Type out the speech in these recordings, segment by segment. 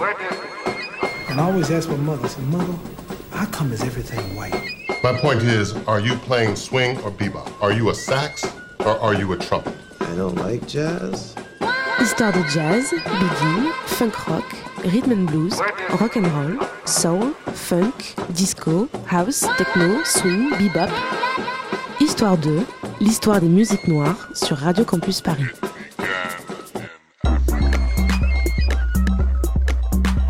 And I always ask my mother, I said, Mother, how come is everything white? My point is, are you playing swing or bebop? Are you a sax or are you a trumpet? I don't like jazz. Histoire de jazz, boogie, funk rock, rhythm and blues, rock and roll, soul, funk, disco, house, techno, swing, bebop. Histoire 2, l'histoire des musiques noires sur Radio Campus Paris.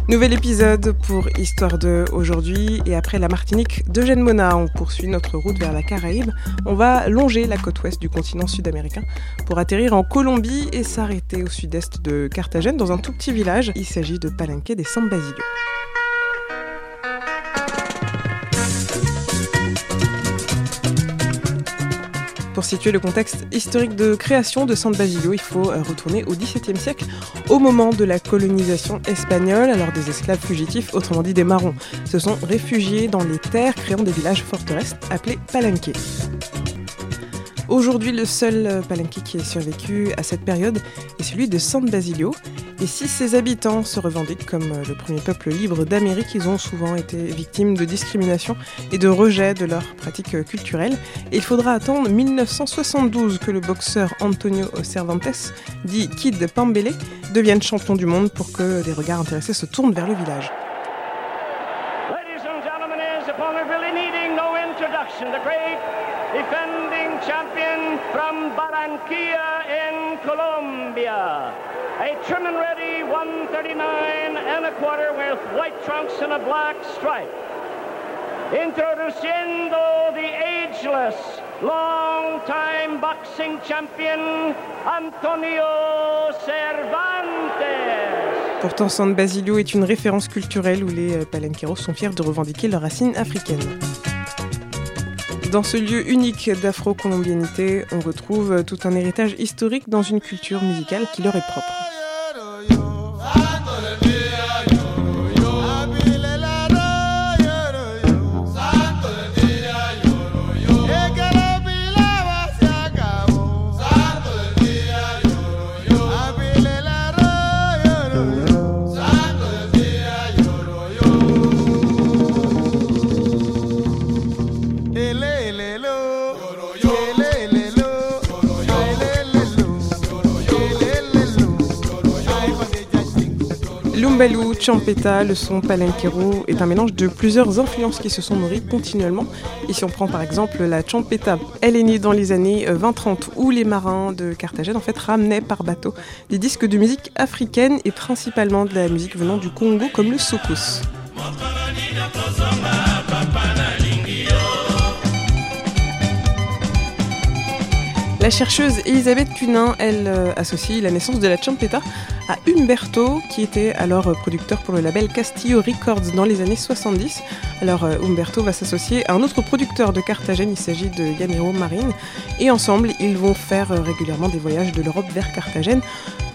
Nouvel épisode pour Histoire de aujourd'hui et après la Martinique d'Eugène Mona, on poursuit notre route vers la Caraïbe. On va longer la côte ouest du continent sud-américain pour atterrir en Colombie et s'arrêter au sud-est de Carthagène dans un tout petit village. Il s'agit de Palenque des San Basilio. Pour situer le contexte historique de création de San Basilio, il faut euh, retourner au XVIIe siècle, au moment de la colonisation espagnole, alors des esclaves fugitifs, autrement dit des marrons, se sont réfugiés dans les terres, créant des villages forteresses appelés palenques. Aujourd'hui, le seul euh, palenque qui ait survécu à cette période est celui de San Basilio. Et si ses habitants se revendiquent comme euh, le premier peuple libre d'Amérique, ils ont souvent été victimes de discrimination et de rejet de leurs pratiques euh, culturelles. Et il faudra attendre 1972 que le boxeur Antonio Cervantes, dit Kid Pambele, devienne champion du monde pour que les regards intéressés se tournent vers le village. Barranquilla. A trim and ready 139 and a quarter with white trunks and a black stripe. Introduciendo the ageless, long-time boxing champion, Antonio Cervantes. Pourtant, San Basilio est une référence culturelle où les euh, palenqueros sont fiers de revendiquer leurs racines africaines. Dans ce lieu unique d'afro-colombianité, on retrouve tout un héritage historique dans une culture musicale qui leur est propre. Lumbalou, champeta, le son palenquero est un mélange de plusieurs influences qui se sont nourries continuellement. Et si on prend par exemple la champeta, elle est née dans les années 20-30 où les marins de Carthagène en fait ramenaient par bateau des disques de musique africaine et principalement de la musique venant du Congo comme le soukous. La chercheuse Elisabeth Cunin, elle euh, associe la naissance de la champeta à Umberto, qui était alors euh, producteur pour le label Castillo Records dans les années 70. Alors euh, Umberto va s'associer à un autre producteur de Carthagène, il s'agit de Yamiro Marine, et ensemble ils vont faire régulièrement des voyages de l'Europe vers Carthagène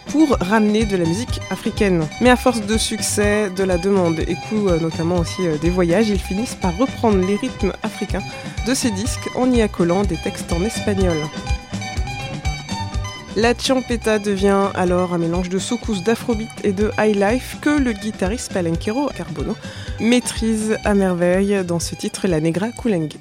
pour ramener de la musique africaine. Mais à force de succès, de la demande et coût notamment aussi des voyages, ils finissent par reprendre les rythmes africains de ces disques en y accolant des textes en espagnol. La champeta devient alors un mélange de soukous d'afrobeat et de high life que le guitariste palenquero Carbono maîtrise à merveille dans ce titre La Negra negrita,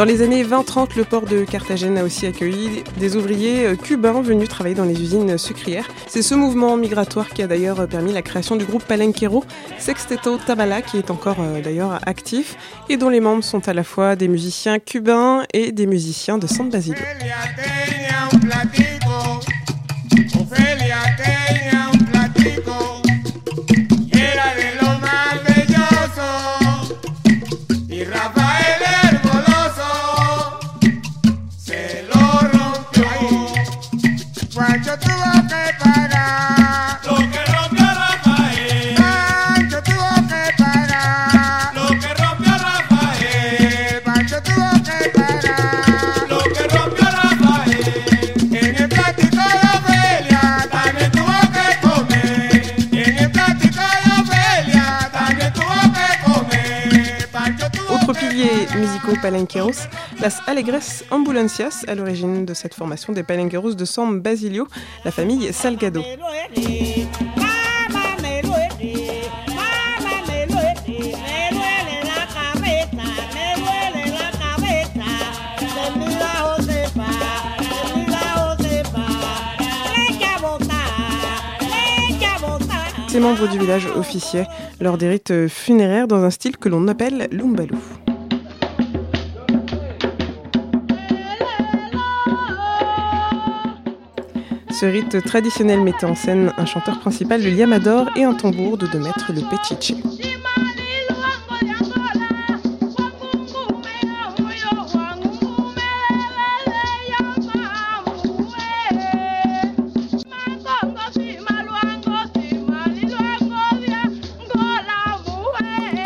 Dans les années 20-30, le port de Carthagène a aussi accueilli des ouvriers euh, cubains venus travailler dans les usines sucrières. C'est ce mouvement migratoire qui a d'ailleurs permis la création du groupe palenquero Sexteto Tabala, qui est encore euh, d'ailleurs actif et dont les membres sont à la fois des musiciens cubains et des musiciens de San Basilio. Musico Palenqueros, Las Alegres Ambulancias, à l'origine de cette formation des Palenqueros de San Basilio, la famille Salgado. Ces membres du village officiaient lors des rites funéraires dans un style que l'on appelle l'umbalou. Ce rite traditionnel mettait en scène un chanteur principal, le liamador, et un tambour de 2 mètres, le pechiche.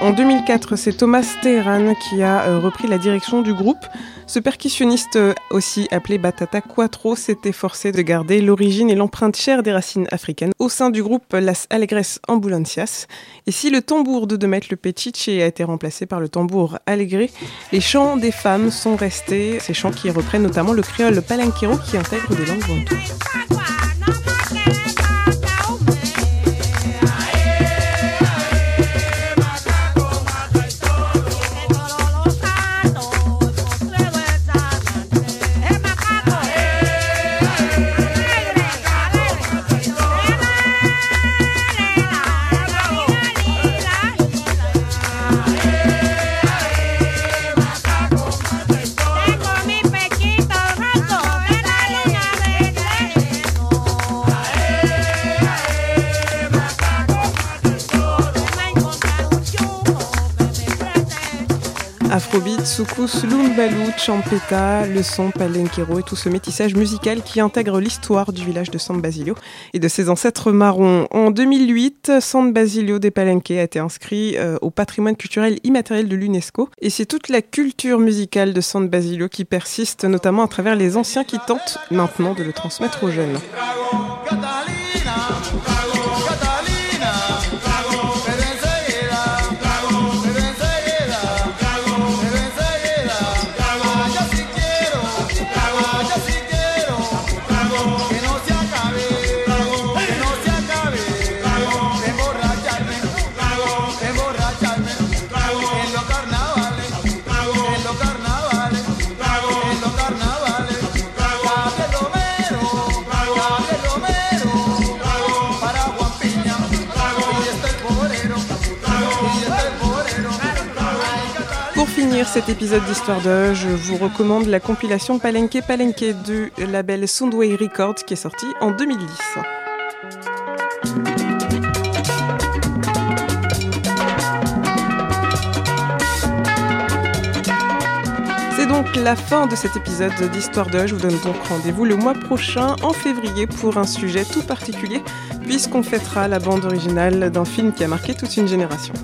En 2004, c'est Thomas Teheran qui a euh, repris la direction du groupe. Ce percussionniste, euh, aussi appelé Batata Quattro, s'est efforcé de garder l'origine et l'empreinte chère des racines africaines au sein du groupe Las Alegres Ambulancias. Et si le tambour de Demet le Pechiche a été remplacé par le tambour Alegre, les chants des femmes sont restés, ces chants qui reprennent notamment le créole palenquero qui intègre des langues bantoues. Soukous, lumbalou, champeta, le son palenquero et tout ce métissage musical qui intègre l'histoire du village de San Basilio et de ses ancêtres marrons. En 2008, San Basilio des Palenques a été inscrit euh, au patrimoine culturel immatériel de l'UNESCO et c'est toute la culture musicale de San Basilio qui persiste notamment à travers les anciens qui tentent maintenant de le transmettre aux jeunes. Cet épisode d'Histoire de, je vous recommande la compilation Palenque Palenque du label Soundway Records qui est sorti en 2010. C'est donc la fin de cet épisode d'Histoire de. Je vous donne donc rendez-vous le mois prochain, en février, pour un sujet tout particulier, puisqu'on fêtera la bande originale d'un film qui a marqué toute une génération.